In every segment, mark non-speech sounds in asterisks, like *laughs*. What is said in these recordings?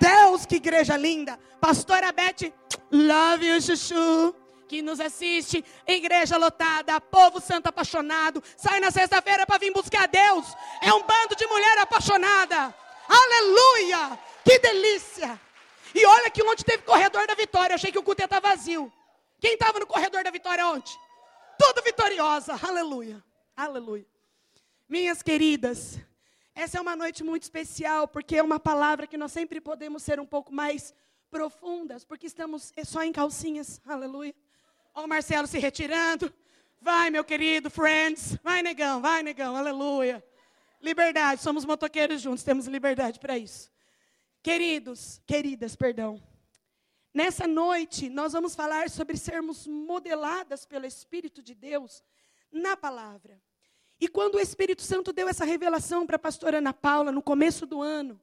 Deus, que igreja linda. Pastora Beth, love you, Chuchu. Que nos assiste, igreja lotada, povo santo apaixonado. Sai na sexta-feira para vir buscar Deus. É um bando de mulher apaixonada. Aleluia! Que delícia! E olha que ontem teve corredor da vitória. Eu achei que o culto ia estar vazio. Quem estava no corredor da vitória ontem? Tudo vitoriosa. Aleluia. Aleluia. Minhas queridas, essa é uma noite muito especial, porque é uma palavra que nós sempre podemos ser um pouco mais profundas, porque estamos só em calcinhas. Aleluia. Olha o Marcelo se retirando. Vai, meu querido, friends. Vai, negão, vai, negão. Aleluia. Liberdade, somos motoqueiros juntos, temos liberdade para isso. Queridos, queridas, perdão. Nessa noite, nós vamos falar sobre sermos modeladas pelo Espírito de Deus na palavra. E quando o Espírito Santo deu essa revelação para a pastora Ana Paula no começo do ano,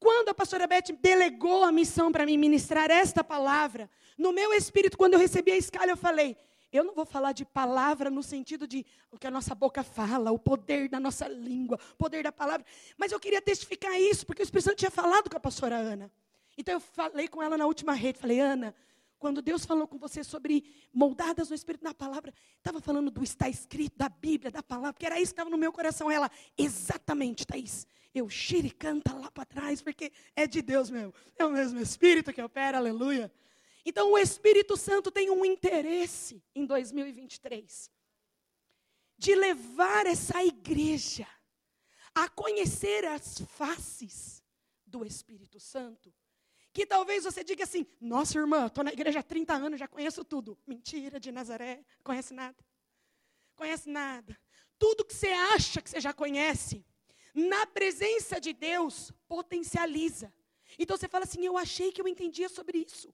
quando a pastora Beth delegou a missão para mim ministrar esta palavra, no meu espírito, quando eu recebi a escala, eu falei: eu não vou falar de palavra no sentido de o que a nossa boca fala, o poder da nossa língua, o poder da palavra, mas eu queria testificar isso, porque o Espírito Santo tinha falado com a pastora Ana. Então eu falei com ela na última rede, falei: Ana, quando Deus falou com você sobre moldadas no Espírito na palavra, estava falando do está escrito, da Bíblia, da palavra, que era isso que estava no meu coração. Ela, exatamente, Thaís. Eu xire canta lá para trás, porque é de Deus mesmo. É o mesmo Espírito que opera, aleluia. Então o Espírito Santo tem um interesse em 2023 de levar essa igreja a conhecer as faces do Espírito Santo que talvez você diga assim: nossa irmã, estou na igreja há 30 anos, já conheço tudo. Mentira de Nazaré, conhece nada. Conhece nada. Tudo que você acha que você já conhece, na presença de Deus, potencializa. Então você fala assim: eu achei que eu entendia sobre isso.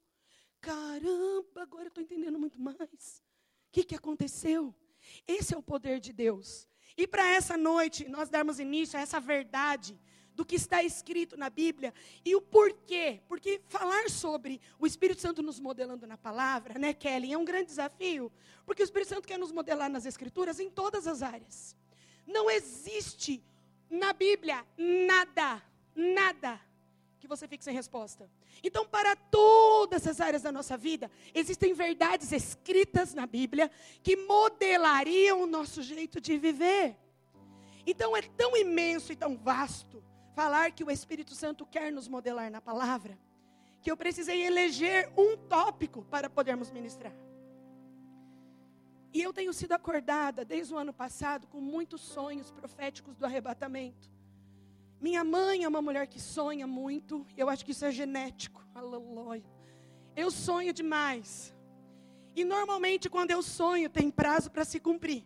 Caramba, agora eu estou entendendo muito mais. O que, que aconteceu? Esse é o poder de Deus. E para essa noite, nós darmos início a essa verdade do que está escrito na Bíblia e o porquê. Porque falar sobre o Espírito Santo nos modelando na palavra, né, Kelly, é um grande desafio, porque o Espírito Santo quer nos modelar nas Escrituras em todas as áreas. Não existe na Bíblia nada, nada que você fique sem resposta. Então, para todas as áreas da nossa vida, existem verdades escritas na Bíblia que modelariam o nosso jeito de viver. Então, é tão imenso e tão vasto falar que o Espírito Santo quer nos modelar na palavra, que eu precisei eleger um tópico para podermos ministrar. E eu tenho sido acordada desde o ano passado com muitos sonhos proféticos do arrebatamento. Minha mãe é uma mulher que sonha muito, eu acho que isso é genético. Aleluia. Eu sonho demais. E normalmente quando eu sonho tem prazo para se cumprir.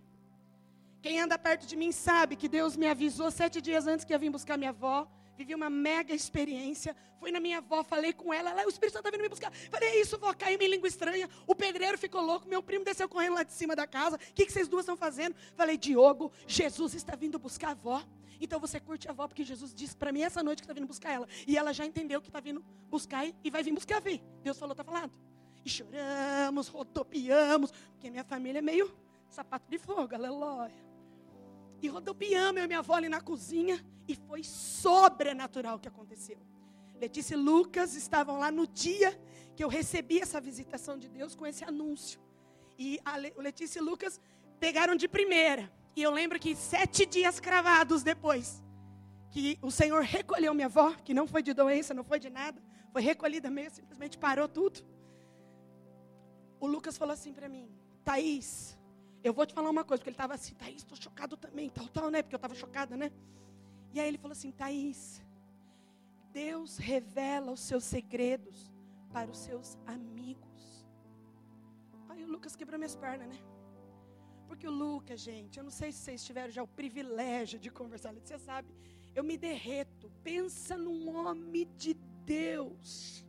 Quem anda perto de mim sabe que Deus me avisou sete dias antes que ia vir buscar minha avó. Vivi uma mega experiência. Fui na minha avó, falei com ela. Lá, o Espírito Santo está vindo me buscar. Falei, é isso, vó, caiu em língua estranha. O pedreiro ficou louco. Meu primo desceu correndo lá de cima da casa. O que, que vocês duas estão fazendo? Falei, Diogo, Jesus está vindo buscar a avó. Então você curte a avó, porque Jesus disse para mim essa noite que está vindo buscar ela. E ela já entendeu que está vindo buscar e vai vir buscar a Vi. Deus falou, está falado. E choramos, rodopiamos, porque minha família é meio sapato de fogo, aleluia. E rodopiamos eu e minha avó ali na cozinha. E foi sobrenatural o que aconteceu. Letícia e Lucas estavam lá no dia que eu recebi essa visitação de Deus com esse anúncio. E a Letícia e Lucas pegaram de primeira. E eu lembro que sete dias cravados depois, que o Senhor recolheu minha avó, que não foi de doença, não foi de nada, foi recolhida mesmo, simplesmente parou tudo. O Lucas falou assim para mim: Thaís, eu vou te falar uma coisa, porque ele estava assim, Thaís, estou chocado também, tal, tal, né? Porque eu estava chocada, né? E aí ele falou assim, Thaís, Deus revela os seus segredos para os seus amigos. Aí o Lucas quebrou minhas pernas, né? Porque o Lucas, gente, eu não sei se vocês tiveram já o privilégio de conversar, você sabe, eu me derreto. Pensa num homem de Deus.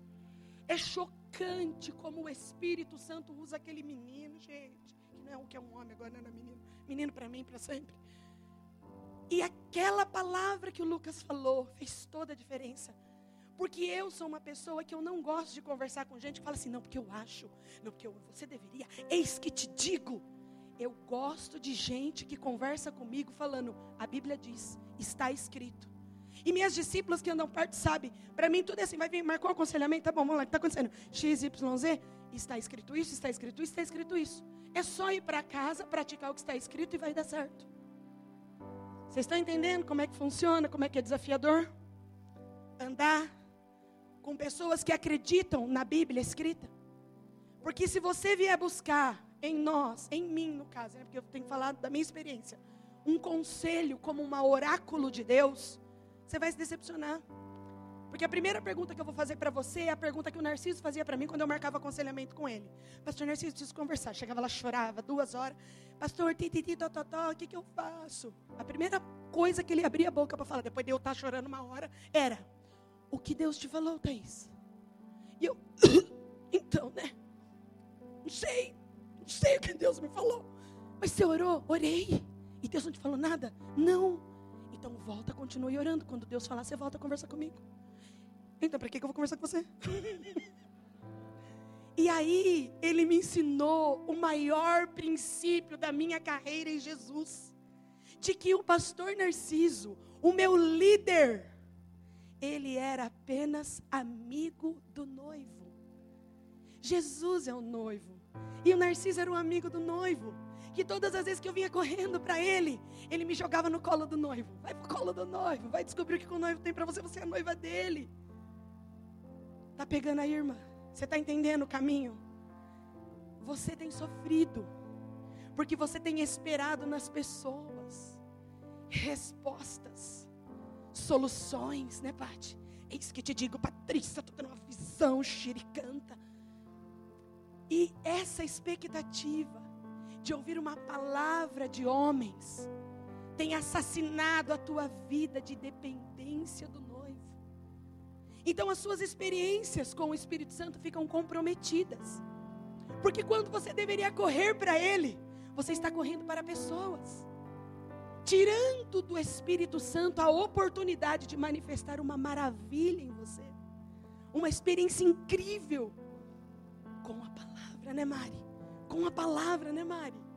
É chocante como o Espírito Santo usa aquele menino, gente não é o que é um homem agora, não é menino. Menino para mim, para sempre. E aquela palavra que o Lucas falou fez toda a diferença. Porque eu sou uma pessoa que eu não gosto de conversar com gente que fala assim, não, porque eu acho, não, porque eu, você deveria. Eis que te digo. Eu gosto de gente que conversa comigo falando, a Bíblia diz, está escrito. E minhas discípulas que andam perto sabem, para mim tudo é assim, vai vir, marcou o aconselhamento, tá bom, vamos lá, o que está acontecendo? X, Y, Z, está escrito isso, está escrito isso, está escrito isso. É só ir para casa, praticar o que está escrito e vai dar certo. Vocês estão entendendo como é que funciona, como é que é desafiador? Andar com pessoas que acreditam na Bíblia escrita. Porque se você vier buscar em nós, em mim no caso, né, porque eu tenho falado da minha experiência, um conselho como uma oráculo de Deus, você vai se decepcionar. Porque a primeira pergunta que eu vou fazer para você é a pergunta que o Narciso fazia para mim quando eu marcava aconselhamento com ele. Pastor Narciso, preciso conversar. Chegava lá, chorava, duas horas. Pastor, tititi, tototó, o que, que eu faço? A primeira coisa que ele abria a boca para falar, depois de eu estar tá chorando uma hora, era: O que Deus te falou, Thaís? E eu, *coughs* então, né? Não sei, não sei o que Deus me falou. Mas você orou? Orei. E Deus não te falou nada? Não. Então volta, continue orando. Quando Deus falar, você volta a conversar comigo. Então, para que eu vou conversar com você? *laughs* e aí, ele me ensinou o maior princípio da minha carreira em Jesus: de que o pastor Narciso, o meu líder, ele era apenas amigo do noivo. Jesus é o noivo. E o Narciso era um amigo do noivo. Que todas as vezes que eu vinha correndo para ele, ele me jogava no colo do noivo. Vai pro colo do noivo, vai descobrir o que o noivo tem para você, você é a noiva dele. Tá pegando aí, irmã? Você está entendendo o caminho? Você tem sofrido, porque você tem esperado nas pessoas respostas, soluções, né, Pati? Eis que te digo, Patrícia, estou tendo uma visão xiricanta. E essa expectativa de ouvir uma palavra de homens tem assassinado a tua vida de dependência do então as suas experiências com o Espírito Santo ficam comprometidas. Porque quando você deveria correr para Ele, você está correndo para pessoas. Tirando do Espírito Santo a oportunidade de manifestar uma maravilha em você. Uma experiência incrível. Com a palavra, né, Mari? Com a palavra, né, Mari?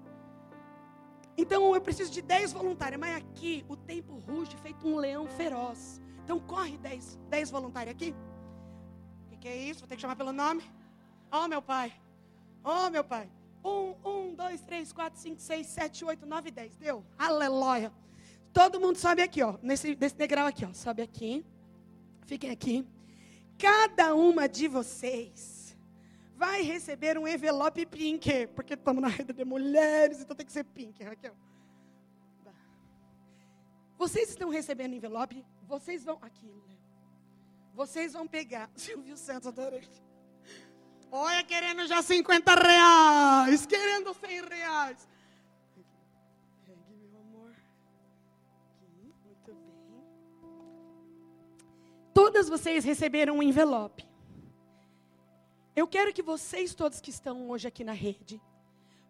Então eu preciso de 10 voluntários, mas aqui o tempo ruge feito um leão feroz. Então corre 10, 10 voluntários aqui. O que, que, é isso? Vou ter que chamar pelo nome. Oh, meu pai. Oh, meu pai. Um, um, dois, três, quatro, cinco, seis, sete, oito, nove, dez. Deu? Aleluia. Todo mundo sobe aqui, ó. Nesse, nesse degrau aqui, ó. Sobe aqui. Fiquem aqui. Cada uma de vocês vai receber um envelope pink. Porque estamos na rede de mulheres, então tem que ser pink, Raquel. Vocês estão recebendo envelope, vocês vão. Aqui, Léo. Vocês vão pegar. *laughs* Silvio Santos, adorei. Olha, querendo já 50 reais. Querendo 100 reais. Pegue, meu amor. Aqui, muito bem. Todas vocês receberam um envelope. Eu quero que vocês todos que estão hoje aqui na rede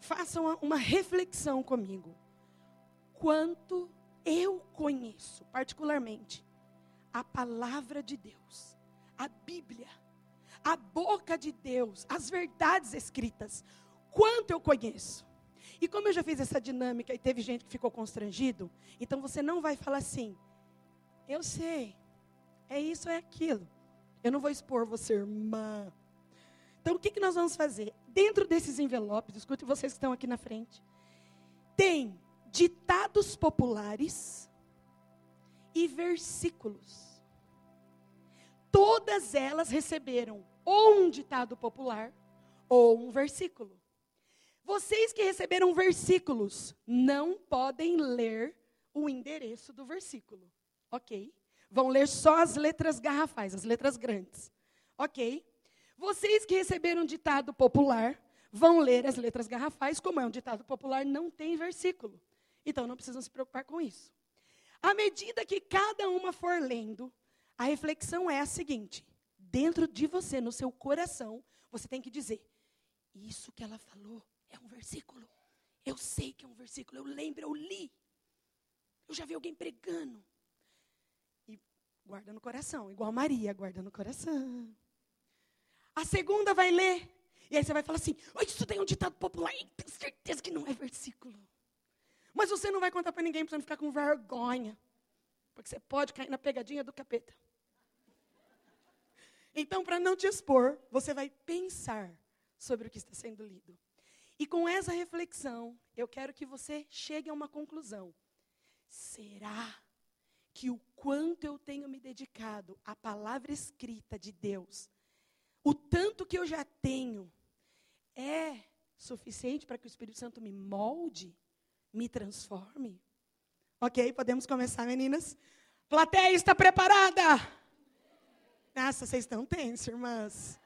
façam uma reflexão comigo. Quanto eu conheço, particularmente, a palavra de Deus, a Bíblia, a boca de Deus, as verdades escritas. Quanto eu conheço. E como eu já fiz essa dinâmica e teve gente que ficou constrangido, então você não vai falar assim: eu sei, é isso, é aquilo. Eu não vou expor você, irmã. Então o que, que nós vamos fazer? Dentro desses envelopes, escute vocês que estão aqui na frente, tem ditados populares e versículos. Todas elas receberam ou um ditado popular ou um versículo. Vocês que receberam versículos não podem ler o endereço do versículo, ok? Vão ler só as letras garrafais, as letras grandes, ok? Vocês que receberam ditado popular vão ler as letras garrafais, como é um ditado popular, não tem versículo. Então não precisam se preocupar com isso. À medida que cada uma for lendo, a reflexão é a seguinte: dentro de você, no seu coração, você tem que dizer: Isso que ela falou é um versículo. Eu sei que é um versículo, eu lembro, eu li. Eu já vi alguém pregando. E guarda no coração, igual Maria, guarda no coração. A segunda vai ler. E aí você vai falar assim: Isso tem um ditado popular, tenho certeza que não é versículo. Mas você não vai contar para ninguém para ficar com vergonha. Porque você pode cair na pegadinha do capeta. Então, para não te expor, você vai pensar sobre o que está sendo lido. E com essa reflexão, eu quero que você chegue a uma conclusão. Será que o quanto eu tenho me dedicado à palavra escrita de Deus, o tanto que eu já tenho, é suficiente para que o Espírito Santo me molde, me transforme? Ok, podemos começar, meninas? Plateia está preparada? Nossa, vocês estão tensos, irmãs.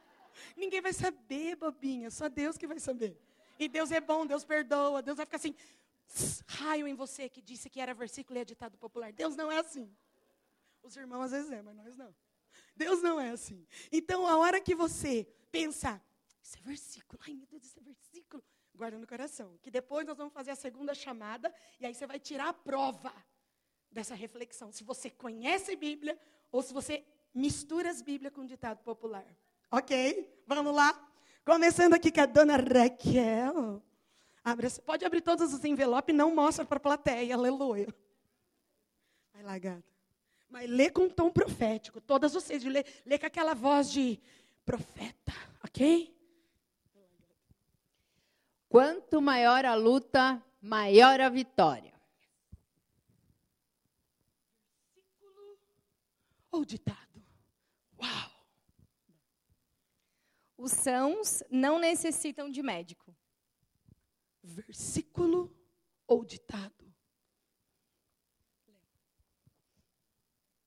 Ninguém vai saber, bobinha, só Deus que vai saber. E Deus é bom, Deus perdoa, Deus vai ficar assim, raio em você que disse que era versículo e é ditado popular. Deus não é assim. Os irmãos às vezes é, mas nós não. Deus não é assim. Então, a hora que você pensar, esse é versículo, ai meu Deus, esse é versículo, guarda no coração. Que depois nós vamos fazer a segunda chamada e aí você vai tirar a prova dessa reflexão. Se você conhece Bíblia ou se você mistura as Bíblias com ditado popular. Ok? Vamos lá? Começando aqui com a dona Raquel. Abre, pode abrir todos os envelopes e não mostra para a plateia. Aleluia. Vai lá, gata. Mas lê com um tom profético. Todas vocês. Lê, lê com aquela voz de profeta. Ok? Quanto maior a luta, maior a vitória. Versículo ou ditado? Uau! Os sãos não necessitam de médico. Versículo ou ditado?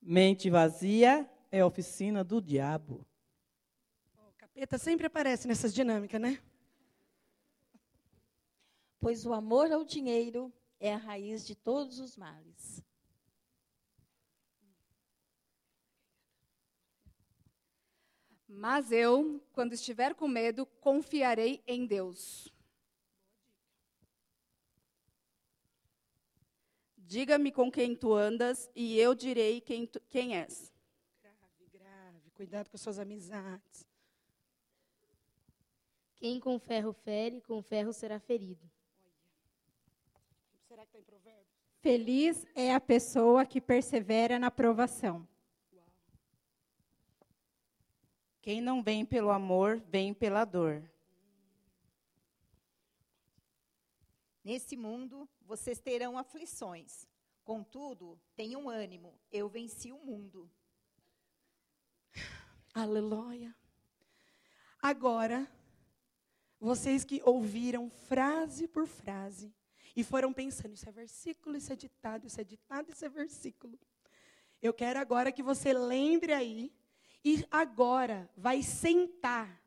Mente vazia é oficina do diabo. O capeta sempre aparece nessas dinâmicas, né? Pois o amor ao dinheiro é a raiz de todos os males. Mas eu, quando estiver com medo, confiarei em Deus. Diga-me com quem tu andas e eu direi quem, tu, quem és. Grave, grave. Cuidado com as suas amizades. Quem com ferro fere, com ferro será ferido. Será que está em provérbio? Feliz é a pessoa que persevera na provação. Quem não vem pelo amor, vem pela dor. Nesse mundo vocês terão aflições. Contudo, tenham ânimo, eu venci o mundo. Aleluia. Agora, vocês que ouviram frase por frase e foram pensando, isso é versículo, isso é ditado, isso é ditado, isso é versículo. Eu quero agora que você lembre aí e agora vai sentar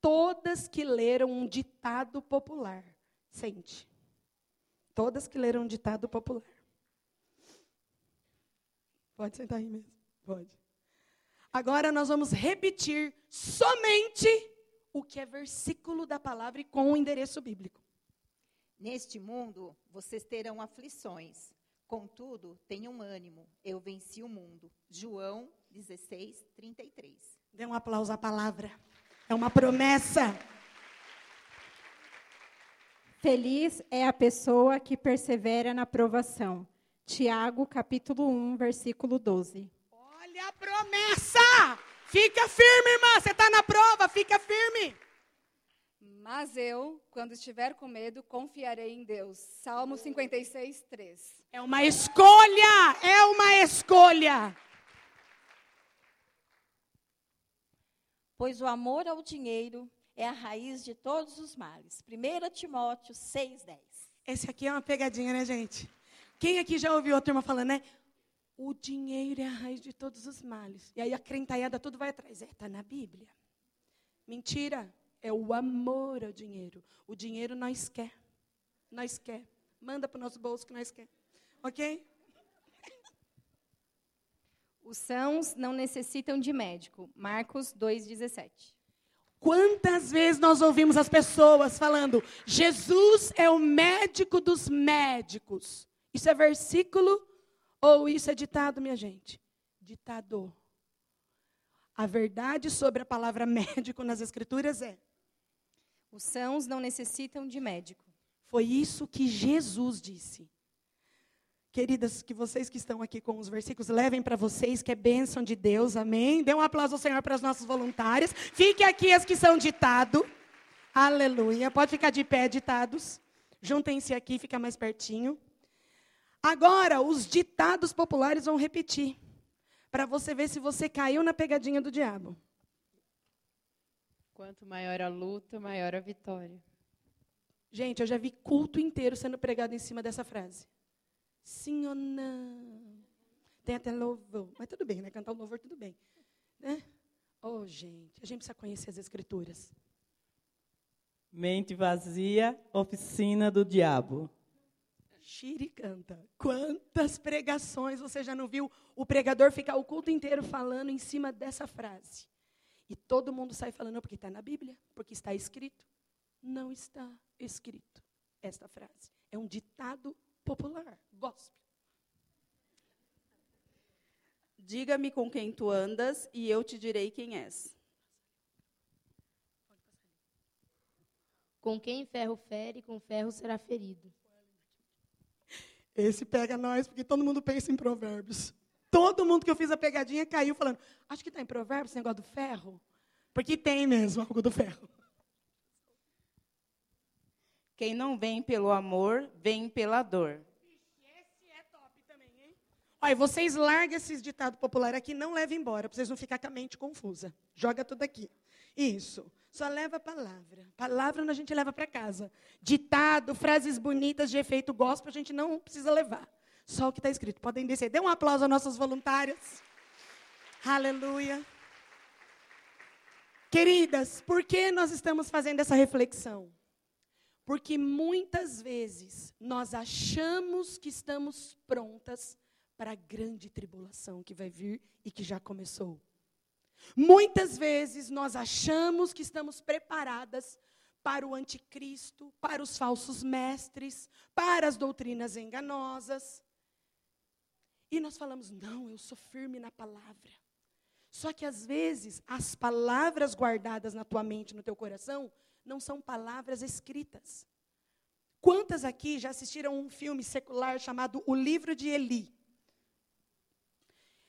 todas que leram um ditado popular. Sente. Todas que leram um ditado popular. Pode sentar aí mesmo. Pode. Agora nós vamos repetir somente o que é versículo da palavra e com o endereço bíblico. Neste mundo vocês terão aflições. Contudo, tenham ânimo, eu venci o mundo. João 16, 33. Dê um aplauso à palavra. É uma promessa. Feliz é a pessoa que persevera na provação. Tiago, capítulo 1, versículo 12. Olha a promessa! Fica firme, irmã. Você está na prova, fica firme. Mas eu, quando estiver com medo, confiarei em Deus. Salmo 56, 3. É uma escolha, é uma escolha. Pois o amor ao dinheiro é a raiz de todos os males. 1 Timóteo 6,10. Esse aqui é uma pegadinha, né, gente? Quem aqui já ouviu a turma falando, né? O dinheiro é a raiz de todos os males. E aí a crentaiada tudo vai atrás. É, está na Bíblia. Mentira. É o amor ao dinheiro. O dinheiro nós quer. Nós quer. Manda para o nosso bolso que nós quer. Ok? Os sãos não necessitam de médico. Marcos 2,17. Quantas vezes nós ouvimos as pessoas falando: Jesus é o médico dos médicos. Isso é versículo ou isso é ditado, minha gente? Ditado. A verdade sobre a palavra *laughs* médico nas Escrituras é: Os sãos não necessitam de médico. foi isso que Jesus disse. Queridas, que vocês que estão aqui com os versículos levem para vocês, que é bênção de Deus, amém? Dê um aplauso ao Senhor para as nossas voluntárias. Fique aqui as que são ditado. Aleluia. Pode ficar de pé, ditados. Juntem-se aqui, fica mais pertinho. Agora, os ditados populares vão repetir, para você ver se você caiu na pegadinha do diabo. Quanto maior a luta, maior a vitória. Gente, eu já vi culto inteiro sendo pregado em cima dessa frase. Sim ou não? Tem até louvor. Mas tudo bem, né? Cantar o louvor, tudo bem. Né? Oh, gente, a gente precisa conhecer as escrituras. Mente vazia, oficina do diabo. Xiri canta. Quantas pregações você já não viu o pregador ficar o culto inteiro falando em cima dessa frase? E todo mundo sai falando, porque está na Bíblia, porque está escrito. Não está escrito esta frase. É um ditado popular, gospel. Diga-me com quem tu andas e eu te direi quem és. Com quem ferro fere, com ferro será ferido. Esse pega nós, porque todo mundo pensa em provérbios. Todo mundo que eu fiz a pegadinha caiu falando, acho que está em provérbios esse negócio do ferro. Porque tem mesmo *laughs* algo do ferro. Quem não vem pelo amor, vem pela dor. Esse é top também, hein? Olha, vocês largam esses ditados populares aqui, não levem embora, para vocês não ficar com a mente confusa. Joga tudo aqui. Isso. Só leva a palavra. Palavra a gente leva para casa. Ditado, frases bonitas de efeito gospel, a gente não precisa levar. Só o que está escrito. Podem descer. Dê um aplauso às nossas voluntárias. Aleluia. Queridas, por que nós estamos fazendo essa reflexão? Porque muitas vezes nós achamos que estamos prontas para a grande tribulação que vai vir e que já começou. Muitas vezes nós achamos que estamos preparadas para o anticristo, para os falsos mestres, para as doutrinas enganosas. E nós falamos: não, eu sou firme na palavra. Só que às vezes as palavras guardadas na tua mente, no teu coração, não são palavras escritas. Quantas aqui já assistiram um filme secular chamado O Livro de Eli?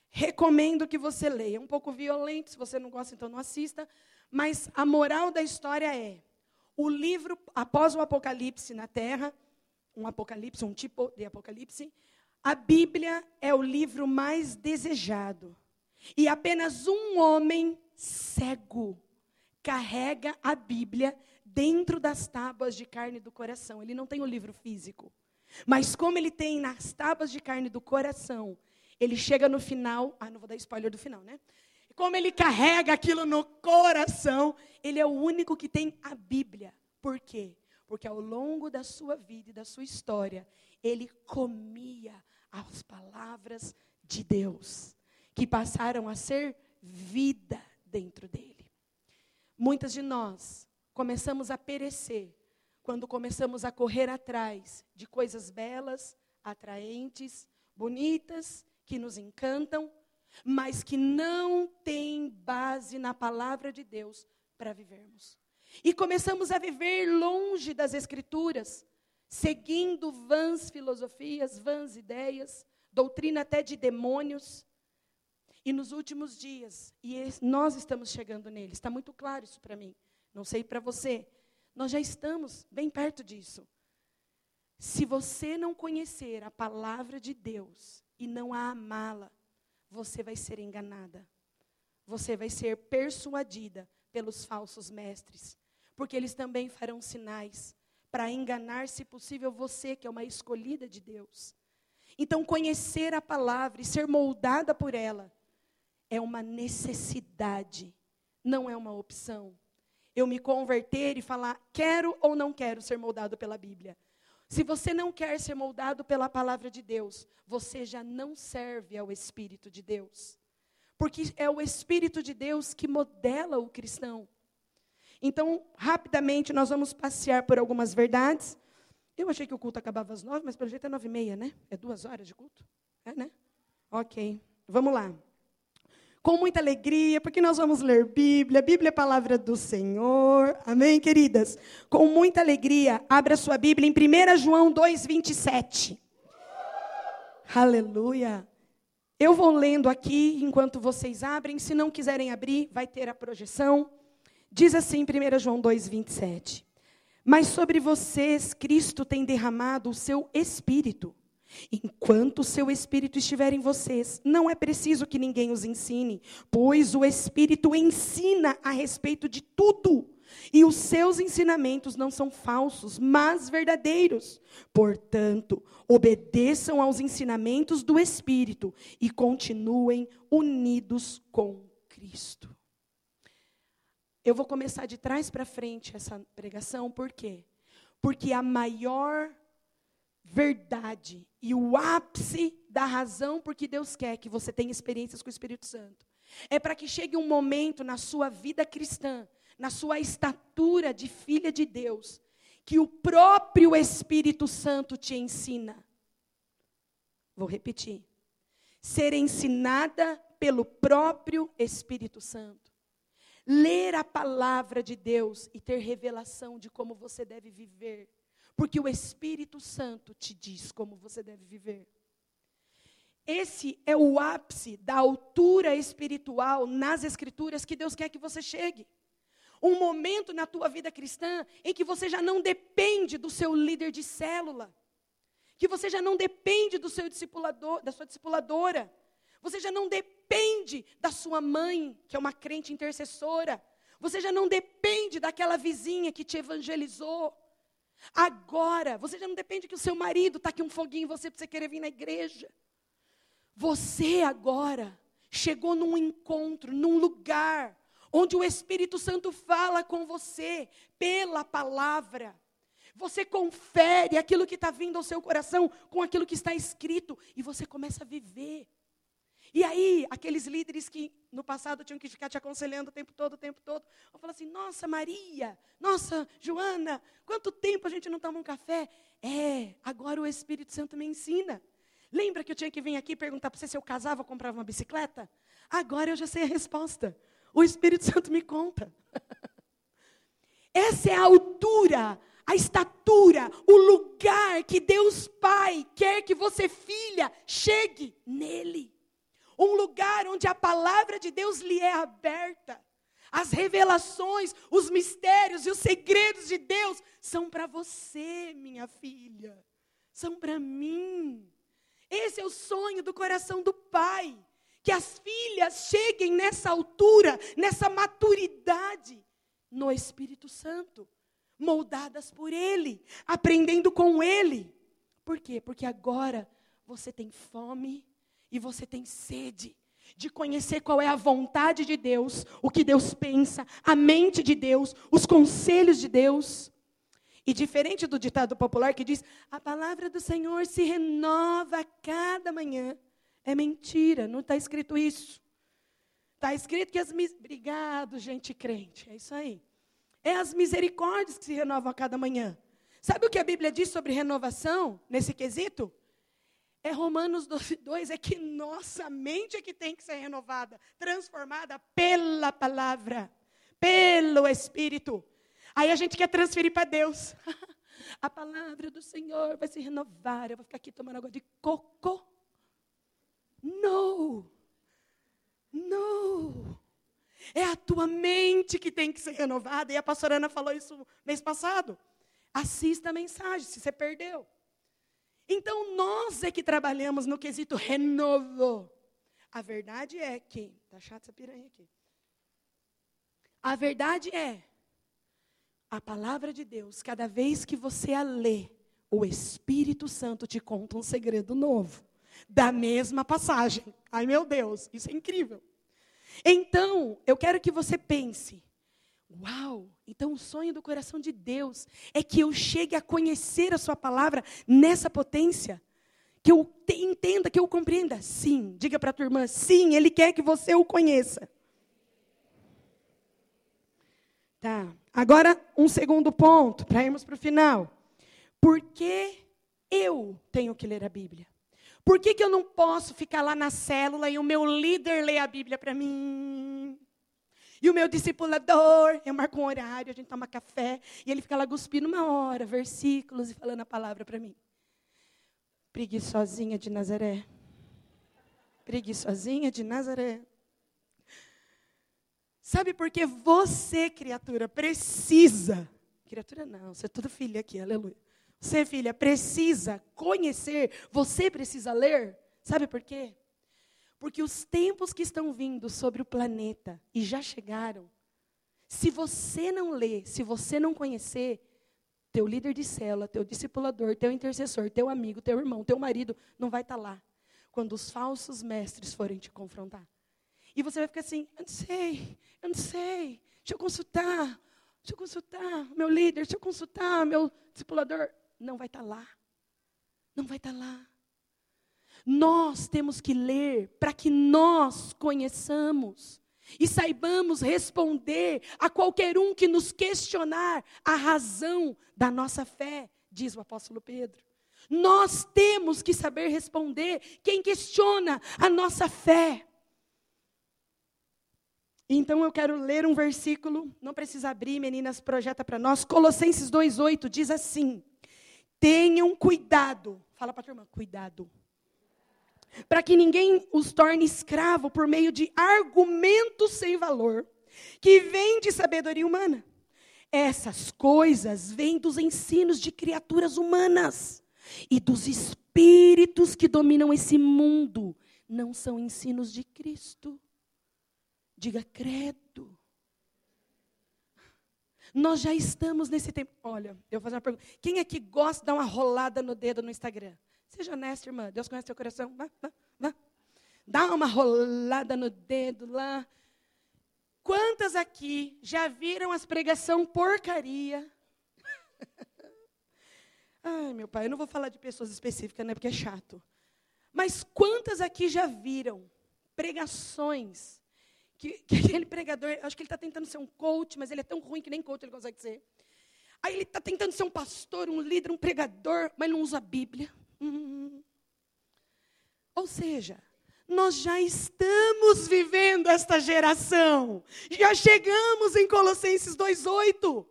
Recomendo que você leia. É um pouco violento, se você não gosta, então não assista. Mas a moral da história é: o livro, após o Apocalipse na Terra, um Apocalipse, um tipo de Apocalipse, a Bíblia é o livro mais desejado. E apenas um homem cego carrega a Bíblia dentro das tábuas de carne do coração. Ele não tem o livro físico. Mas como ele tem nas tábuas de carne do coração, ele chega no final, ah, não vou dar spoiler do final, né? Como ele carrega aquilo no coração, ele é o único que tem a Bíblia. Por quê? Porque ao longo da sua vida e da sua história, ele comia as palavras de Deus, que passaram a ser vida dentro dele. Muitas de nós começamos a perecer quando começamos a correr atrás de coisas belas, atraentes, bonitas, que nos encantam, mas que não têm base na palavra de Deus para vivermos. E começamos a viver longe das Escrituras, seguindo vãs filosofias, vãs ideias, doutrina até de demônios, e nos últimos dias, e nós estamos chegando nele, está muito claro isso para mim, não sei para você, nós já estamos bem perto disso. Se você não conhecer a palavra de Deus e não a amá-la, você vai ser enganada. Você vai ser persuadida pelos falsos mestres, porque eles também farão sinais para enganar, se possível, você que é uma escolhida de Deus. Então, conhecer a palavra e ser moldada por ela é uma necessidade, não é uma opção. Eu me converter e falar, quero ou não quero ser moldado pela Bíblia. Se você não quer ser moldado pela palavra de Deus, você já não serve ao Espírito de Deus. Porque é o Espírito de Deus que modela o cristão. Então, rapidamente, nós vamos passear por algumas verdades. Eu achei que o culto acabava às nove, mas pelo jeito é nove e meia, né? É duas horas de culto? É, né? Ok, vamos lá com muita alegria, porque nós vamos ler Bíblia. Bíblia é a palavra do Senhor. Amém, queridas? Com muita alegria, abra sua Bíblia em 1 João 2, 27. Aleluia. Eu vou lendo aqui enquanto vocês abrem. Se não quiserem abrir, vai ter a projeção. Diz assim, 1 João 2, 27. Mas sobre vocês, Cristo tem derramado o seu espírito. Enquanto o seu espírito estiver em vocês, não é preciso que ninguém os ensine, pois o espírito ensina a respeito de tudo. E os seus ensinamentos não são falsos, mas verdadeiros. Portanto, obedeçam aos ensinamentos do Espírito e continuem unidos com Cristo. Eu vou começar de trás para frente essa pregação, por quê? Porque a maior verdade e o ápice da razão por que Deus quer que você tenha experiências com o Espírito Santo é para que chegue um momento na sua vida cristã na sua estatura de filha de Deus, que o próprio Espírito Santo te ensina. Vou repetir. Ser ensinada pelo próprio Espírito Santo. Ler a palavra de Deus e ter revelação de como você deve viver. Porque o Espírito Santo te diz como você deve viver. Esse é o ápice da altura espiritual nas Escrituras que Deus quer que você chegue um momento na tua vida cristã em que você já não depende do seu líder de célula, que você já não depende do seu discipulador, da sua discipuladora, você já não depende da sua mãe, que é uma crente intercessora, você já não depende daquela vizinha que te evangelizou. Agora, você já não depende que o seu marido está aqui um foguinho em você para você querer vir na igreja. Você agora chegou num encontro, num lugar onde o Espírito Santo fala com você pela palavra. Você confere aquilo que está vindo ao seu coração com aquilo que está escrito e você começa a viver. E aí, aqueles líderes que no passado tinham que ficar te aconselhando o tempo todo, o tempo todo, vão falar assim: Nossa, Maria, nossa, Joana, quanto tempo a gente não toma um café? É, agora o Espírito Santo me ensina. Lembra que eu tinha que vir aqui perguntar para você se eu casava ou comprava uma bicicleta? Agora eu já sei a resposta. O Espírito Santo me conta. *laughs* Essa é a altura, a estatura, o lugar que Deus Pai quer que você, filha, chegue nele. Um lugar onde a palavra de Deus lhe é aberta. As revelações, os mistérios e os segredos de Deus são para você, minha filha. São para mim. Esse é o sonho do coração do Pai que as filhas cheguem nessa altura, nessa maturidade no Espírito Santo, moldadas por Ele, aprendendo com Ele. Por quê? Porque agora você tem fome e você tem sede de conhecer qual é a vontade de Deus, o que Deus pensa, a mente de Deus, os conselhos de Deus. E diferente do ditado popular que diz: a palavra do Senhor se renova a cada manhã. É mentira, não está escrito isso. Está escrito que as. Mis... Obrigado, gente crente. É isso aí. É as misericórdias que se renovam a cada manhã. Sabe o que a Bíblia diz sobre renovação nesse quesito? É Romanos 12, 2, é que nossa mente é que tem que ser renovada, transformada pela palavra, pelo Espírito. Aí a gente quer transferir para Deus. *laughs* a palavra do Senhor vai se renovar. Eu vou ficar aqui tomando água de coco. Não. Não. É a tua mente que tem que ser renovada. E a pastora Ana falou isso mês passado. Assista a mensagem, se você perdeu. Então, nós é que trabalhamos no quesito renovo. A verdade é que. Tá chato essa piranha aqui. A verdade é. A palavra de Deus, cada vez que você a lê, o Espírito Santo te conta um segredo novo da mesma passagem. Ai, meu Deus, isso é incrível. Então, eu quero que você pense: uau, então o sonho do coração de Deus é que eu chegue a conhecer a Sua palavra nessa potência. Que eu te, entenda, que eu compreenda. Sim, diga para a tua irmã: sim, Ele quer que você o conheça. Tá, agora um segundo ponto, para irmos para o final. Por que eu tenho que ler a Bíblia? Por que, que eu não posso ficar lá na célula e o meu líder lê a Bíblia para mim? E o meu discipulador, eu marco um horário, a gente toma café, e ele fica lá cuspindo uma hora, versículos e falando a palavra para mim. Preguiçosinha de Nazaré. Preguiçosinha de Nazaré. Sabe por que você, criatura, precisa. Criatura não, você é tudo filha aqui, aleluia. Você, filha, precisa conhecer, você precisa ler. Sabe por quê? Porque os tempos que estão vindo sobre o planeta e já chegaram, se você não ler, se você não conhecer, teu líder de célula, teu discipulador, teu intercessor, teu amigo, teu irmão, teu marido, não vai estar tá lá quando os falsos mestres forem te confrontar. E você vai ficar assim: eu não sei, eu não sei, deixa eu consultar, deixa eu consultar meu líder, deixa eu consultar meu discipulador. Não vai estar tá lá. Não vai estar tá lá. Nós temos que ler para que nós conheçamos e saibamos responder a qualquer um que nos questionar a razão da nossa fé, diz o apóstolo Pedro. Nós temos que saber responder quem questiona a nossa fé. Então eu quero ler um versículo, não precisa abrir, meninas, projeta para nós. Colossenses 2:8 diz assim: Tenham cuidado. Fala para a turma, cuidado para que ninguém os torne escravo por meio de argumentos sem valor, que vêm de sabedoria humana. Essas coisas vêm dos ensinos de criaturas humanas e dos espíritos que dominam esse mundo. Não são ensinos de Cristo. Diga credo. Nós já estamos nesse tempo. Olha, eu vou fazer uma pergunta. Quem é que gosta de dar uma rolada no dedo no Instagram? Seja honesta, irmã. Deus conhece teu coração. Vá, vá, vá. Dá uma rolada no dedo lá. Quantas aqui já viram as pregação porcaria? *laughs* Ai, meu pai, eu não vou falar de pessoas específicas, né, porque é chato. Mas quantas aqui já viram pregações que, que aquele pregador, acho que ele está tentando ser um coach, mas ele é tão ruim que nem coach ele consegue ser. Aí ele está tentando ser um pastor, um líder, um pregador, mas não usa a Bíblia. Ou seja, nós já estamos vivendo esta geração. Já chegamos em Colossenses 2:8.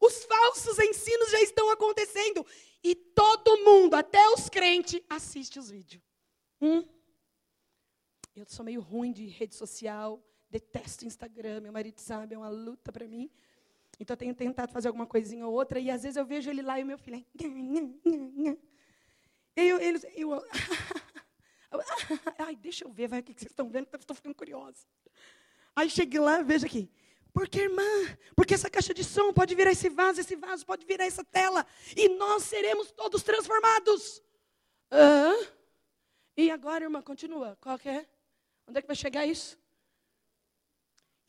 Os falsos ensinos já estão acontecendo e todo mundo, até os crentes, assiste os vídeos. Hum? Eu sou meio ruim de rede social, detesto Instagram, meu marido sabe, é uma luta para mim. Então eu tenho tentado fazer alguma coisinha ou outra e às vezes eu vejo ele lá e o meu filho é *laughs* eu, eles, eu, *laughs* *laughs* ai, deixa eu ver, vai, o que vocês estão vendo, estou ficando curiosa. Aí cheguei lá, veja aqui. Porque, irmã, porque essa caixa de som pode virar esse vaso, esse vaso pode virar essa tela, e nós seremos todos transformados. E agora, irmã, continua. Qual é? Onde é que vai chegar isso?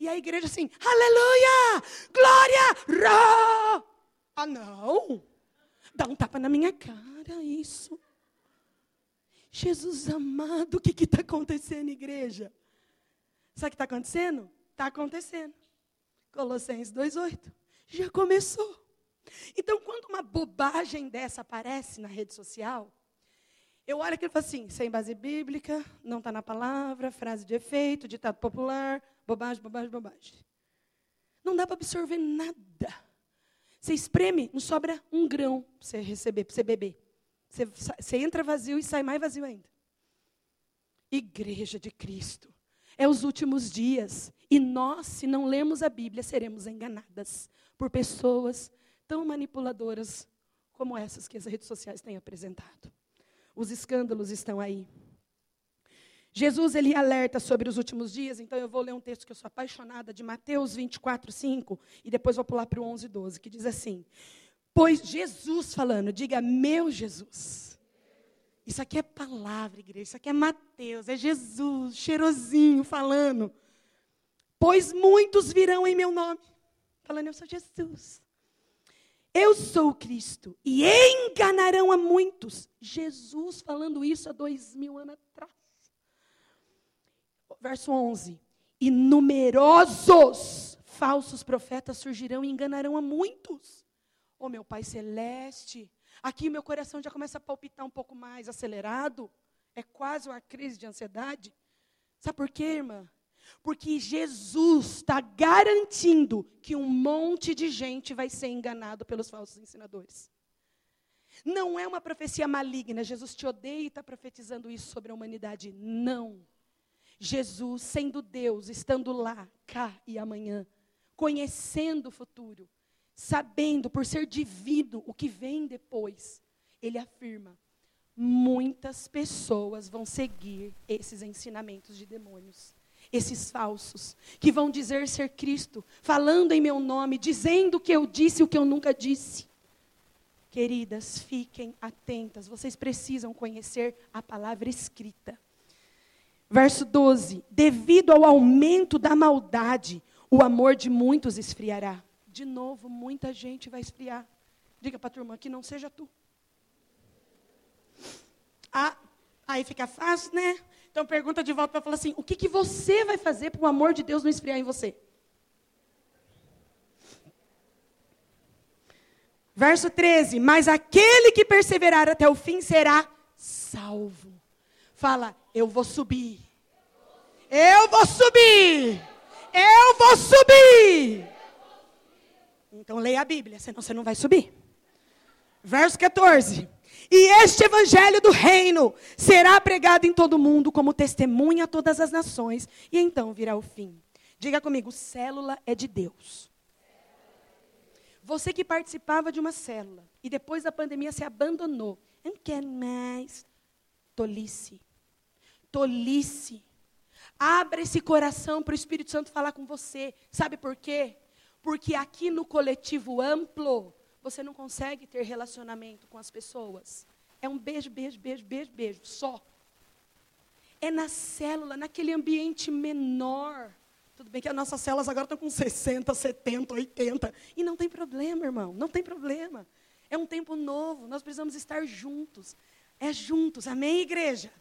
E a igreja assim, aleluia, glória, rá. Ah, não. Dá um tapa na minha cara, isso. Jesus amado, o que está acontecendo, igreja? Sabe o que está acontecendo? Está acontecendo. Colossenses 2,8. Já começou. Então, quando uma bobagem dessa aparece na rede social, eu olho aquilo e falo assim: sem base bíblica, não está na palavra, frase de efeito, ditado popular, bobagem, bobagem, bobagem. Não dá para absorver nada. Você espreme, não sobra um grão para você receber, para você beber. Você, você entra vazio e sai mais vazio ainda. Igreja de Cristo. É os últimos dias. E nós, se não lermos a Bíblia, seremos enganadas por pessoas tão manipuladoras como essas que as redes sociais têm apresentado. Os escândalos estão aí. Jesus ele alerta sobre os últimos dias, então eu vou ler um texto que eu sou apaixonada de Mateus 24, 5, e depois vou pular para o 11, 12, que diz assim: Pois Jesus falando, diga meu Jesus. Isso aqui é palavra, igreja. Isso aqui é Mateus, é Jesus, cheirosinho falando. Pois muitos virão em meu nome, falando, eu sou Jesus. Eu sou o Cristo, e enganarão a muitos. Jesus falando isso há dois mil anos atrás. Verso 11: E numerosos falsos profetas surgirão e enganarão a muitos. Oh, meu Pai Celeste, aqui meu coração já começa a palpitar um pouco mais acelerado. É quase uma crise de ansiedade. Sabe por quê, irmã? Porque Jesus está garantindo que um monte de gente vai ser enganado pelos falsos ensinadores. Não é uma profecia maligna. Jesus te odeia e está profetizando isso sobre a humanidade. Não. Jesus, sendo Deus, estando lá, cá e amanhã, conhecendo o futuro, sabendo por ser divino o que vem depois, ele afirma: muitas pessoas vão seguir esses ensinamentos de demônios, esses falsos, que vão dizer ser Cristo, falando em meu nome, dizendo que eu disse o que eu nunca disse. Queridas, fiquem atentas, vocês precisam conhecer a palavra escrita. Verso 12: Devido ao aumento da maldade, o amor de muitos esfriará. De novo, muita gente vai esfriar. Diga para a turma que não seja tu. Ah, aí fica fácil, né? Então pergunta de volta para falar assim: o que, que você vai fazer para o amor de Deus não esfriar em você? Verso 13: Mas aquele que perseverar até o fim será salvo. Fala, eu vou subir. Eu vou subir. Eu vou subir. Então leia a Bíblia, senão você não vai subir. Verso 14. E este evangelho do reino será pregado em todo o mundo como testemunha a todas as nações, e então virá o fim. Diga comigo, célula é de Deus. Você que participava de uma célula e depois da pandemia se abandonou, não quero mais. Tolice. Tolice. Abra esse coração para o Espírito Santo falar com você. Sabe por quê? Porque aqui no coletivo amplo, você não consegue ter relacionamento com as pessoas. É um beijo, beijo, beijo, beijo, beijo, só. É na célula, naquele ambiente menor. Tudo bem que as nossas células agora estão com 60, 70, 80. E não tem problema, irmão, não tem problema. É um tempo novo, nós precisamos estar juntos. É juntos, amém, igreja?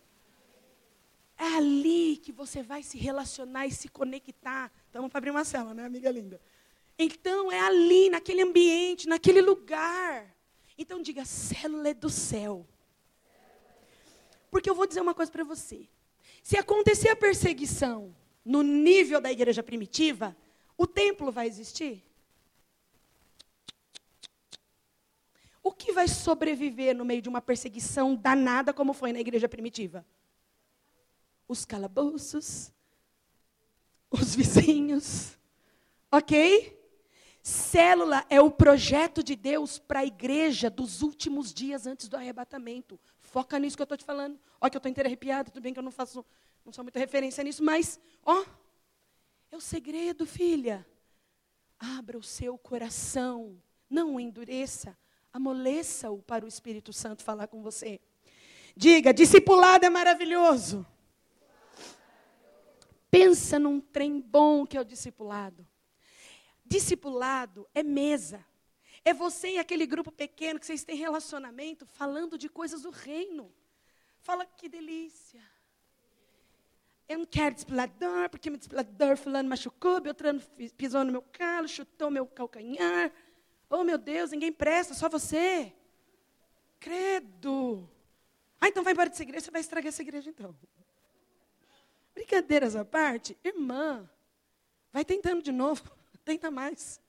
É ali que você vai se relacionar e se conectar. Estamos para abrir uma célula, né, amiga linda? Então é ali, naquele ambiente, naquele lugar. Então diga, célula é do céu. Porque eu vou dizer uma coisa para você. Se acontecer a perseguição no nível da igreja primitiva, o templo vai existir? O que vai sobreviver no meio de uma perseguição danada como foi na igreja primitiva? Os calabouços, os vizinhos, ok? Célula é o projeto de Deus para a igreja dos últimos dias antes do arrebatamento. Foca nisso que eu estou te falando. Olha que eu estou inteira arrepiada, tudo bem que eu não faço, não sou muita referência nisso, mas, ó, é o segredo, filha. Abra o seu coração, não o endureça, amoleça-o para o Espírito Santo falar com você. Diga, discipulado é maravilhoso. Pensa num trem bom que é o discipulado. Discipulado é mesa. É você e aquele grupo pequeno que vocês têm relacionamento falando de coisas do reino. Fala que delícia. Eu não quero discipulador, porque meu discipulador fulano machucou, Beltrano pisou no meu calo, chutou meu calcanhar. Oh, meu Deus, ninguém presta, só você. Credo. Ah, então vai embora dessa igreja, você vai estragar essa igreja então. Brincadeiras à parte, irmã, vai tentando de novo. Tenta mais.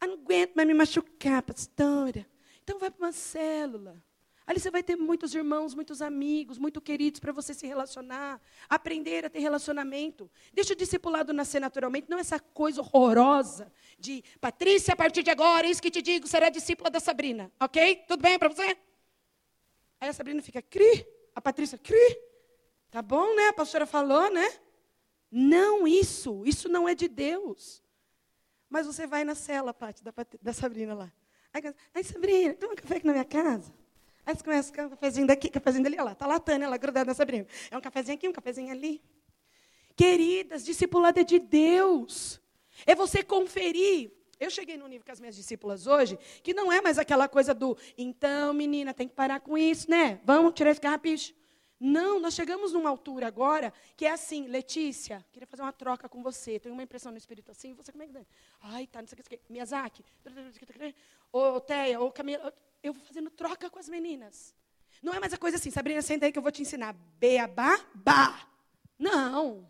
Ah, não aguento mais me machucar, pastora. Então vai para uma célula. Ali você vai ter muitos irmãos, muitos amigos, muito queridos para você se relacionar, aprender a ter relacionamento. Deixa o discipulado nascer naturalmente, não essa coisa horrorosa de Patrícia, a partir de agora, isso que te digo, será discípula da Sabrina. Ok? Tudo bem para você? Aí a Sabrina fica, cri, a Patrícia, cri. Tá bom, né? A pastora falou, né? Não isso, isso não é de Deus. Mas você vai na cela, Paty, da, da Sabrina lá. Aí, aí, Sabrina, toma um café aqui na minha casa. Aí você começa com um cafezinho daqui, cafezinho dali, olha lá, está lá a Tânia, lá grudada na Sabrina. É um cafezinho aqui, um cafezinho ali. Queridas, discipulado é de Deus. É você conferir. Eu cheguei no nível com as minhas discípulas hoje, que não é mais aquela coisa do, então, menina, tem que parar com isso, né? Vamos tirar esse carrapicho. Não, nós chegamos numa altura agora que é assim, Letícia, queria fazer uma troca com você. Tenho uma impressão no espírito assim, você como é que? Ai, tá, não sei o que, Miyazaki, ô Teia, ô Camila, eu vou fazendo troca com as meninas. Não é mais a coisa assim, Sabrina, senta aí que eu vou te ensinar. Beabá, ba. Não.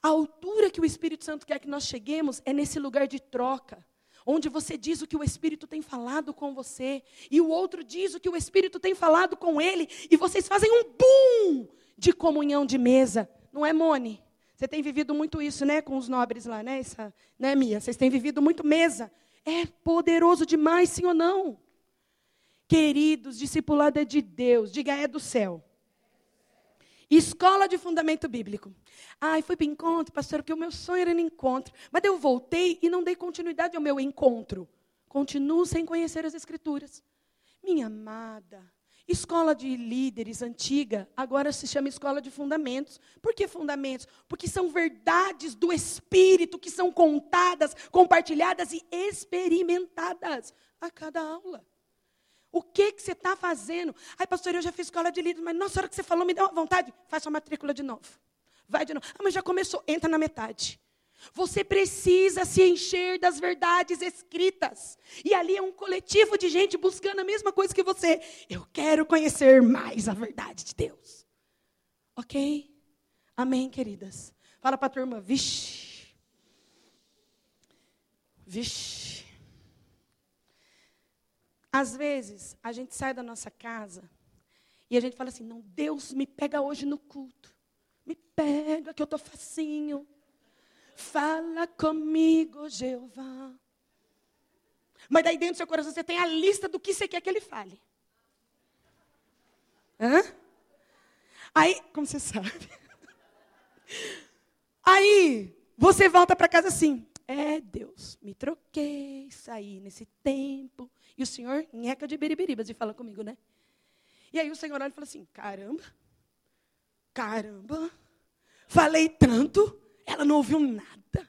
A altura que o Espírito Santo quer que nós cheguemos é nesse lugar de troca onde você diz o que o Espírito tem falado com você, e o outro diz o que o Espírito tem falado com ele, e vocês fazem um boom de comunhão de mesa. Não é, Mone? Você tem vivido muito isso, né, com os nobres lá, né, essa, né, Mia? Vocês têm vivido muito mesa. É poderoso demais, sim ou não? Queridos, discipulado é de Deus, diga é do céu. Escola de fundamento bíblico. Ai, fui para encontro, pastor, porque o meu sonho era no encontro. Mas eu voltei e não dei continuidade ao meu encontro. Continuo sem conhecer as escrituras. Minha amada, escola de líderes antiga, agora se chama escola de fundamentos. Por que fundamentos? Porque são verdades do Espírito que são contadas, compartilhadas e experimentadas a cada aula. O que, que você está fazendo? Ai, pastor, eu já fiz escola de líderes, mas nossa, hora que você falou, me deu uma vontade. Faz sua matrícula de novo. Vai de novo. Ah, mas já começou. Entra na metade. Você precisa se encher das verdades escritas. E ali é um coletivo de gente buscando a mesma coisa que você. Eu quero conhecer mais a verdade de Deus. Ok? Amém, queridas? Fala para a turma, vixe. Vixe. Às vezes, a gente sai da nossa casa e a gente fala assim: não, Deus me pega hoje no culto. Me pega, que eu estou facinho. Fala comigo, Jeová. Mas daí dentro do seu coração você tem a lista do que você quer que ele fale. Hã? Aí, como você sabe? *laughs* Aí, você volta para casa assim: é Deus, me troquei, saí nesse tempo. E o Senhor, nheca de biribiribas, e fala comigo, né? E aí o Senhor olha e fala assim: caramba, caramba, falei tanto, ela não ouviu nada.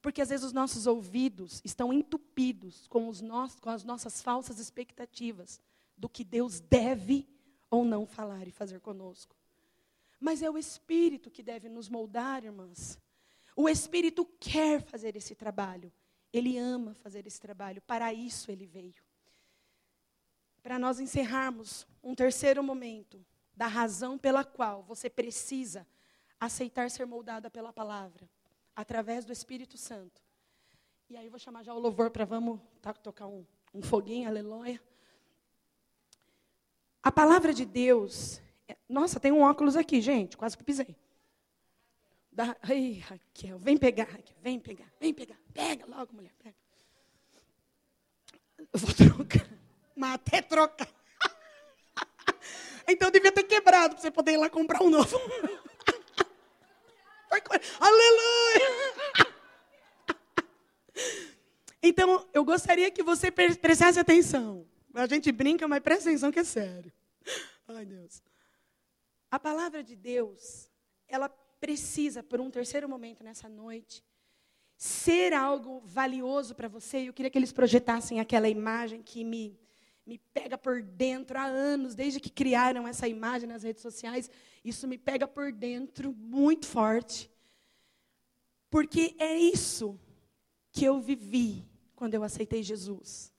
Porque às vezes os nossos ouvidos estão entupidos com, os nossos, com as nossas falsas expectativas do que Deus deve ou não falar e fazer conosco. Mas é o Espírito que deve nos moldar, irmãs. O Espírito quer fazer esse trabalho. Ele ama fazer esse trabalho. Para isso ele veio. Para nós encerrarmos um terceiro momento da razão pela qual você precisa aceitar ser moldada pela palavra, através do Espírito Santo. E aí eu vou chamar já o louvor para vamos tá, tocar um, um foguinho, aleluia. A palavra de Deus. é- nossa, tem um óculos aqui, gente, quase que pisei. Da, ai, Raquel, vem pegar, Raquel, vem pegar, vem pegar. Pega logo, mulher, pega. Eu vou *laughs* trocar. Mas até trocar. *laughs* Então eu devia ter quebrado para você poder ir lá comprar um novo. *laughs* Aleluia! Então, eu gostaria que você pre- prestasse atenção. A gente brinca, mas presta atenção que é sério. Ai, Deus. A palavra de Deus, ela precisa, por um terceiro momento nessa noite, ser algo valioso para você. Eu queria que eles projetassem aquela imagem que me, me pega por dentro há anos, desde que criaram essa imagem nas redes sociais. Isso me pega por dentro muito forte. Porque é isso que eu vivi quando eu aceitei Jesus.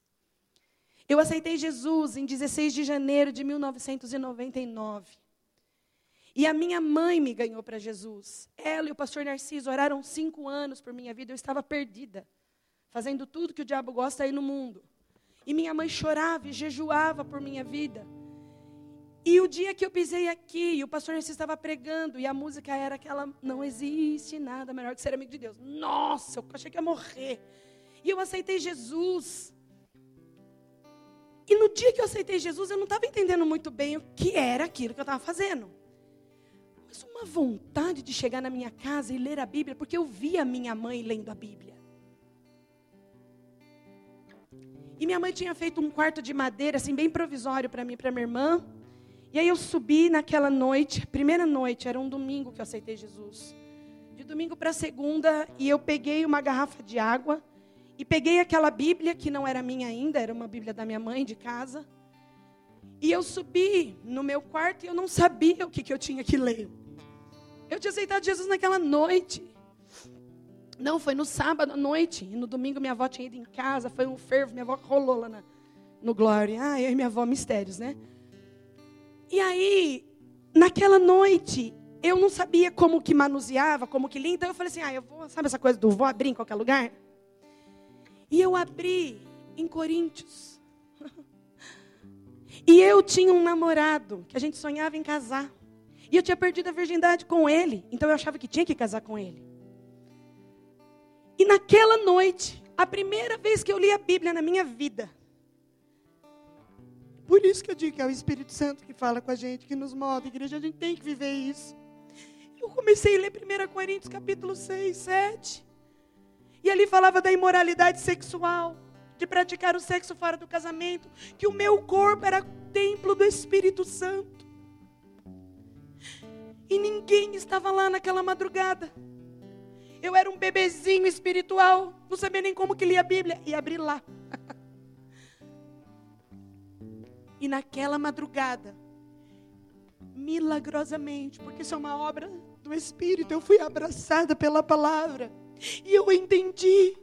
Eu aceitei Jesus em 16 de janeiro de 1999. E a minha mãe me ganhou para Jesus. Ela e o pastor Narciso oraram cinco anos por minha vida. Eu estava perdida, fazendo tudo que o diabo gosta aí no mundo. E minha mãe chorava e jejuava por minha vida. E o dia que eu pisei aqui, e o pastor Narciso estava pregando, e a música era aquela: Não existe nada melhor que ser amigo de Deus. Nossa, eu achei que ia morrer. E eu aceitei Jesus. E no dia que eu aceitei Jesus, eu não estava entendendo muito bem o que era aquilo que eu estava fazendo. Mas uma vontade de chegar na minha casa e ler a Bíblia, porque eu via a minha mãe lendo a Bíblia. E minha mãe tinha feito um quarto de madeira, assim, bem provisório para mim e para minha irmã. E aí eu subi naquela noite, primeira noite, era um domingo que eu aceitei Jesus. De domingo para segunda, e eu peguei uma garrafa de água e peguei aquela Bíblia, que não era minha ainda, era uma Bíblia da minha mãe de casa. E eu subi no meu quarto e eu não sabia o que, que eu tinha que ler. Eu tinha aceitado Jesus naquela noite. Não, foi no sábado à noite. E no domingo minha avó tinha ido em casa, foi um fervo, minha avó rolou lá na, no Glória. Ah, eu e minha avó, mistérios, né? E aí, naquela noite, eu não sabia como que manuseava, como que lia. Então eu falei assim, ah, eu vou, sabe essa coisa do vou abrir em qualquer lugar? E eu abri em Coríntios. *laughs* E eu tinha um namorado que a gente sonhava em casar. E eu tinha perdido a virgindade com ele. Então eu achava que tinha que casar com ele. E naquela noite, a primeira vez que eu li a Bíblia na minha vida. Por isso que eu digo que é o Espírito Santo que fala com a gente, que nos move. Igreja, a gente tem que viver isso. Eu comecei a ler 1 Coríntios capítulo 6, 7. E ali falava da imoralidade sexual, de praticar o sexo fora do casamento, que o meu corpo era templo do Espírito Santo. E ninguém estava lá naquela madrugada. Eu era um bebezinho espiritual, não sabia nem como que lia a Bíblia, e abri lá. *laughs* e naquela madrugada, milagrosamente, porque isso é uma obra do Espírito, eu fui abraçada pela palavra. E eu entendi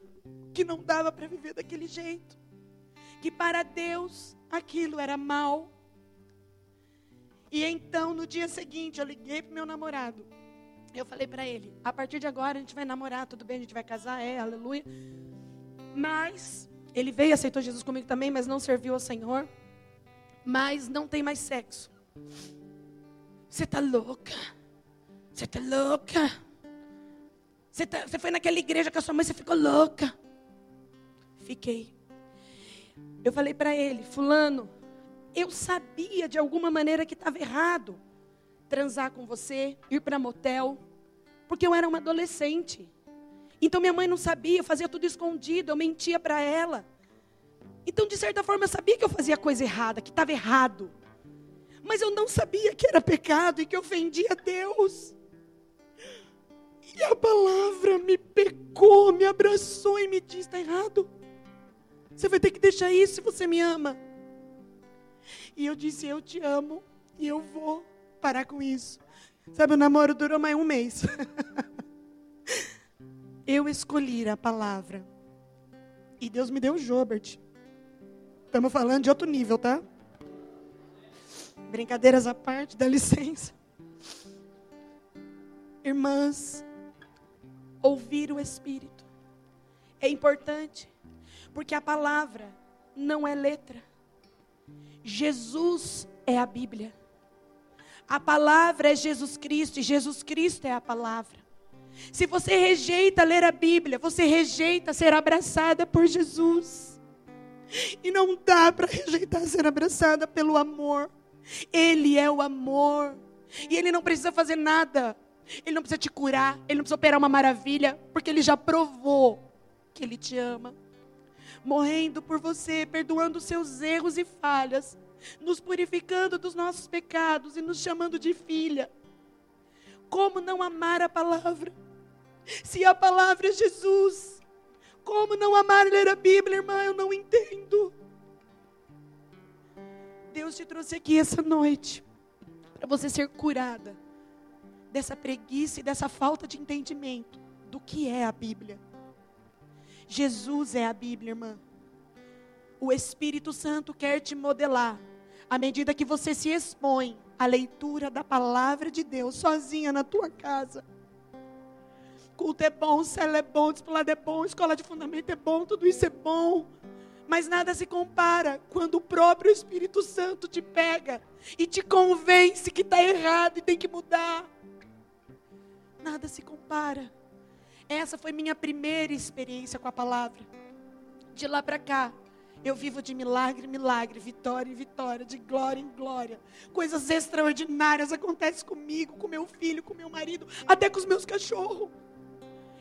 que não dava para viver daquele jeito. Que para Deus aquilo era mal. E então, no dia seguinte, eu liguei para meu namorado. Eu falei para ele: a partir de agora a gente vai namorar, tudo bem, a gente vai casar, é, aleluia. Mas ele veio, aceitou Jesus comigo também, mas não serviu ao Senhor. Mas não tem mais sexo. Você tá louca? Você tá louca? Você, tá, você foi naquela igreja com a sua mãe, você ficou louca. Fiquei. Eu falei para ele, fulano, eu sabia de alguma maneira que estava errado transar com você, ir para motel, porque eu era uma adolescente. Então minha mãe não sabia, eu fazia tudo escondido, eu mentia para ela. Então, de certa forma, eu sabia que eu fazia coisa errada, que estava errado. Mas eu não sabia que era pecado e que ofendia Deus. E a palavra me pegou, me abraçou e me disse: está errado. Você vai ter que deixar isso se você me ama. E eu disse: Eu te amo e eu vou parar com isso. Sabe, o namoro durou mais um mês. *laughs* eu escolhi a palavra. E Deus me deu o Jobert. Estamos falando de outro nível, tá? Brincadeiras à parte, dá licença. Irmãs, ouvir o Espírito é importante, porque a palavra não é letra. Jesus é a Bíblia. A palavra é Jesus Cristo e Jesus Cristo é a palavra. Se você rejeita ler a Bíblia, você rejeita ser abraçada por Jesus. E não dá para rejeitar ser abraçada pelo amor. Ele é o amor. E ele não precisa fazer nada. Ele não precisa te curar, ele não precisa operar uma maravilha, porque ele já provou que ele te ama. Morrendo por você, perdoando seus erros e falhas, nos purificando dos nossos pecados e nos chamando de filha. Como não amar a palavra? Se a palavra é Jesus, como não amar ler a Bíblia, irmã? Eu não entendo. Deus te trouxe aqui essa noite para você ser curada dessa preguiça e dessa falta de entendimento do que é a Bíblia. Jesus é a Bíblia, irmã. O Espírito Santo quer te modelar à medida que você se expõe à leitura da palavra de Deus sozinha na tua casa. Culto é bom, célula é bom, discipulado é bom, escola de fundamento é bom, tudo isso é bom. Mas nada se compara quando o próprio Espírito Santo te pega e te convence que está errado e tem que mudar. Nada se compara. Essa foi minha primeira experiência com a palavra. De lá para cá, eu vivo de milagre em milagre, vitória em vitória, de glória em glória. Coisas extraordinárias acontecem comigo, com meu filho, com meu marido, até com os meus cachorros.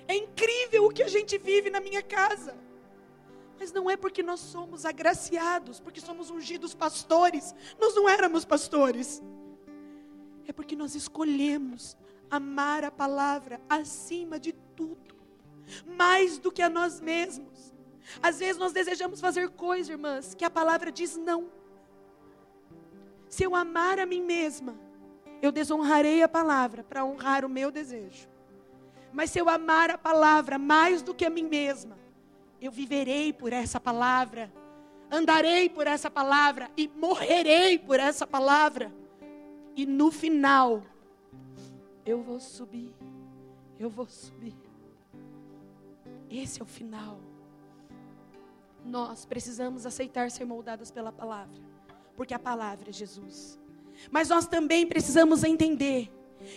É incrível o que a gente vive na minha casa. Mas não é porque nós somos agraciados, porque somos ungidos pastores. Nós não éramos pastores. É porque nós escolhemos amar a palavra acima de tudo, mais do que a nós mesmos. Às vezes nós desejamos fazer coisas, irmãs, que a palavra diz não. Se eu amar a mim mesma, eu desonrarei a palavra para honrar o meu desejo. Mas se eu amar a palavra mais do que a mim mesma, eu viverei por essa palavra, andarei por essa palavra e morrerei por essa palavra. E no final, eu vou subir, eu vou subir. Esse é o final. Nós precisamos aceitar ser moldadas pela palavra, porque a palavra é Jesus. Mas nós também precisamos entender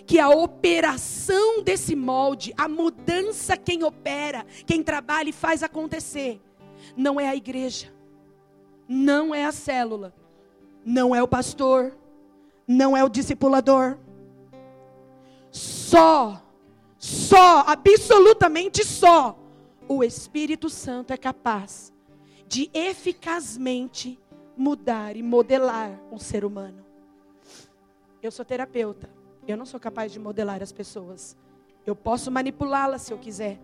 que a operação desse molde, a mudança quem opera, quem trabalha e faz acontecer, não é a igreja, não é a célula, não é o pastor, não é o discipulador. Só, só, absolutamente só, o Espírito Santo é capaz de eficazmente mudar e modelar um ser humano. Eu sou terapeuta. Eu não sou capaz de modelar as pessoas. Eu posso manipulá-las se eu quiser.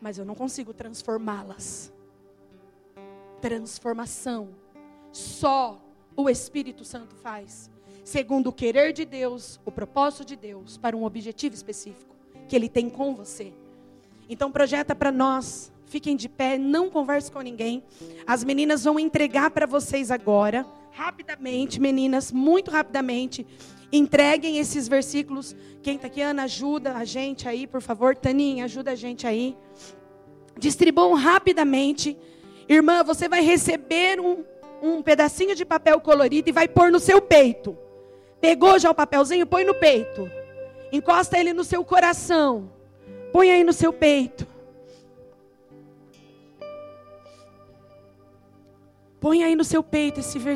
Mas eu não consigo transformá-las. Transformação. Só o Espírito Santo faz. Segundo o querer de Deus, o propósito de Deus, para um objetivo específico que Ele tem com você. Então, projeta para nós. Fiquem de pé, não converse com ninguém. As meninas vão entregar para vocês agora, rapidamente, meninas, muito rapidamente. Entreguem esses versículos. Quem está aqui, Ana, ajuda a gente aí, por favor. Taninha, ajuda a gente aí. Distribuam rapidamente. Irmã, você vai receber um, um pedacinho de papel colorido e vai pôr no seu peito. Pegou já o papelzinho? Põe no peito. Encosta ele no seu coração. Põe aí no seu peito. Põe aí no seu peito esse versículo.